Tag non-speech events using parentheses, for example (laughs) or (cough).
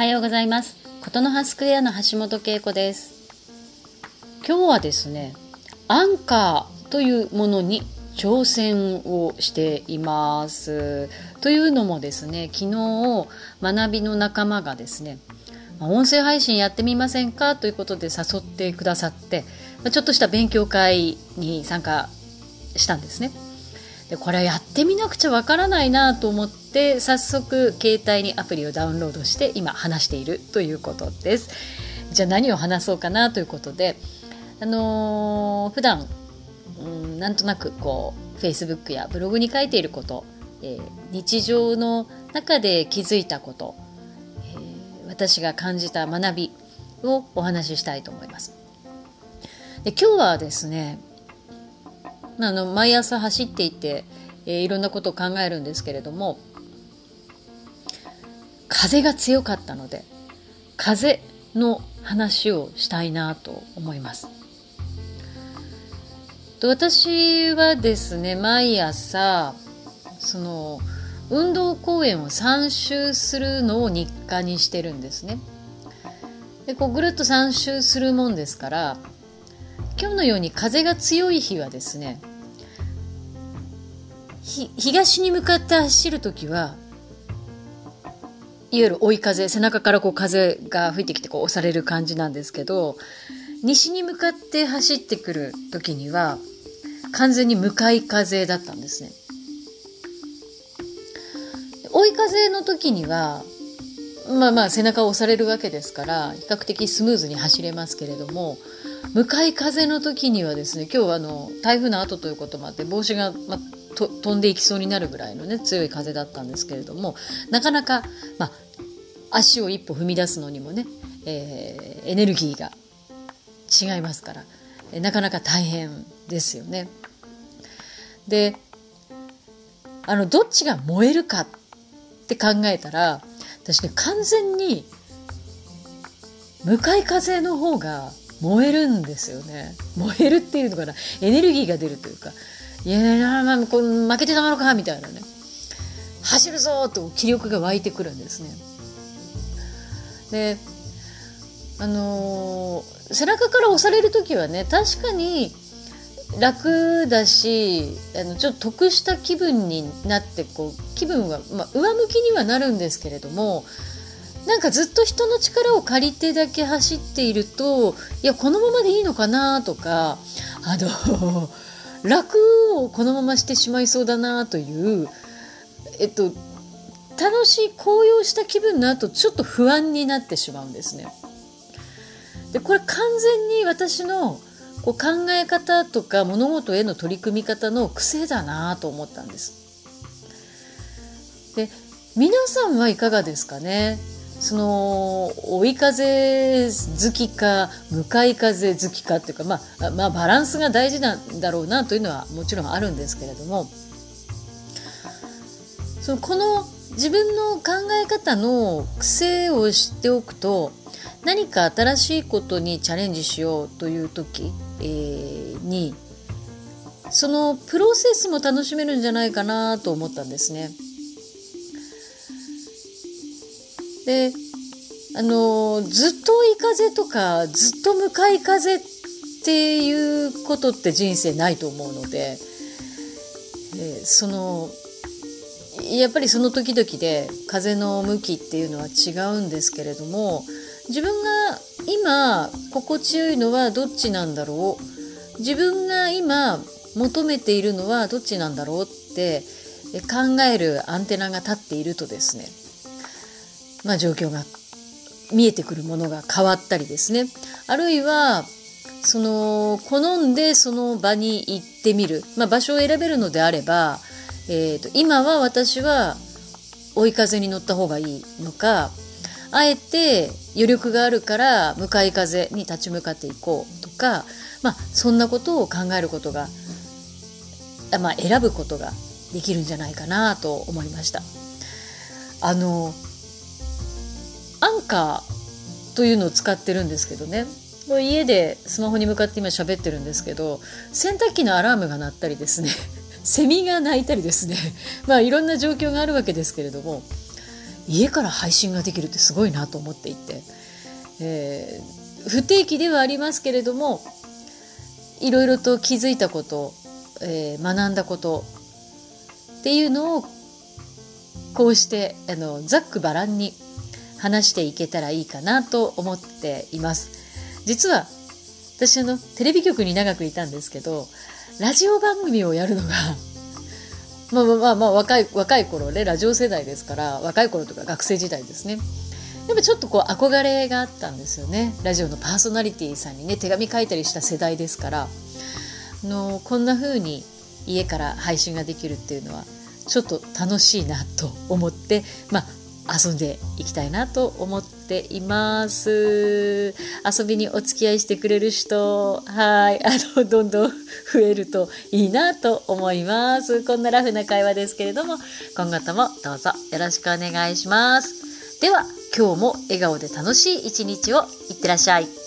はようございます。ことの葉スクエアの橋本恵子です。今日はですねアンカーというものに挑戦をしています。というのもですね昨日学びの仲間がですね音声配信やってみませんか？ということで誘ってくださってちょっとした勉強会に参加したんですね。でこれやってみなくちゃわからないなと思って早速携帯にアプリをダウンロードして今話しているということですじゃあ何を話そうかなということであのー、普段うんなんとなくこう Facebook やブログに書いていること、えー、日常の中で気づいたことえ私が感じた学びをお話ししたいと思います。で今日はですねあの毎朝走っていて、えー、いろんなことを考えるんですけれども風が強かったので風の話をしたいなと思います。と私はですね毎朝その運動公園を3周するのを日課にしてるんですね。でこうぐるっと3周するもんですから今日のように風が強い日はですね東に向かって走る時はいわゆる追い風背中からこう風が吹いてきてこう押される感じなんですけど西に向かって走ってくる時には完全に向かい風だったんですね。追い風の時にはまあまあ背中を押されるわけですから比較的スムーズに走れますけれども向かい風の時にはですね今日はあの台風の後ということもあって帽子が、ま、飛んでいきそうになるぐらいのね強い風だったんですけれどもなかなか、まあ、足を一歩踏み出すのにもね、えー、エネルギーが違いますからなかなか大変ですよね。であのどっちが燃えるかって考えたら私ね完全に向かい風の方が燃えるんですよね燃えるっていうのかなエネルギーが出るというかいやまあ、こ負けてたまのかみたいなね。走るぞと気力が湧いてくるんですね。であのー、背中から押される時はね確かに楽だしあのちょっと得した気分になってこう気分は、まあ、上向きにはなるんですけれどもなんかずっと人の力を借りてだけ走っているといやこのままでいいのかなとかあの楽をこのまましてしまいそうだなというえっと楽しい高揚した気分の後ちょっと不安になってしまうんですね。でこれ完全に私のこう考え方とか物事への取り組み方の癖だなと思ったんです。で皆さんはいかがですかね？その追い風好きか向かい風好きかっていうか、まあ、まあバランスが大事なんだろうなというのはもちろんあるんですけれどもそのこの自分の考え方の癖を知っておくと何か新しいことにチャレンジしようという時、えー、にそのプロセスも楽しめるんじゃないかなと思ったんですね。であのずっと追い風とかずっと向かい風っていうことって人生ないと思うので、え、そのやっぱりその時々で風の向きっていうのは違うんですけれども自分が今心地よいのはどっちなんだろう？自分が今求めているのはどっちなんだろうって考えるアンテナが立っているとですねまあ状況が見えてくるものが変わったりですねあるいはその好んでその場に行ってみる、まあ、場所を選べるのであれば、えーと今は私は追い風に乗った方がいいのかあえて余力があるから向かい風に立ち向かっていこうとか、まあ、そんなことを考えることが、まあ、選ぶことができるんじゃないかなと思いました。あのカーというのを使ってるんですけどね。もう家でスマホに向かって今喋ってるんですけど洗濯機のアラームが鳴ったりですね。(laughs) セミが鳴いたりですね。(laughs) まあいろんな状況があるわけですけれども家から配信ができるってすごいなと思っていて、えー、不定期ではありますけれどもいろいろと気づいたこと、えー、学んだことっていうのをこうしてあのざっくばらんに話していけたらいいかなと思っています。実は私あのテレビ局に長くいたんですけどラジオ番組をやるのが (laughs) まあまあまあ若い若い頃ねラジオ世代ですから若い頃とか学生時代ですね。やっぱちょっとこう憧れがあったんですよね。ラジオのパーソナリティさんにね手紙書いたりした世代ですから。あのこんな風に家から配信ができるっていうのはちょっと楽しいなと思ってまあ遊んでいきたいなと思っています。遊びにお付き合いしてくれる人、はい、あの、どんどん増えるといいなと思います。こんなラフな会話ですけれども、今後ともどうぞよろしくお願いします。では、今日も笑顔で楽しい一日をいってらっしゃい。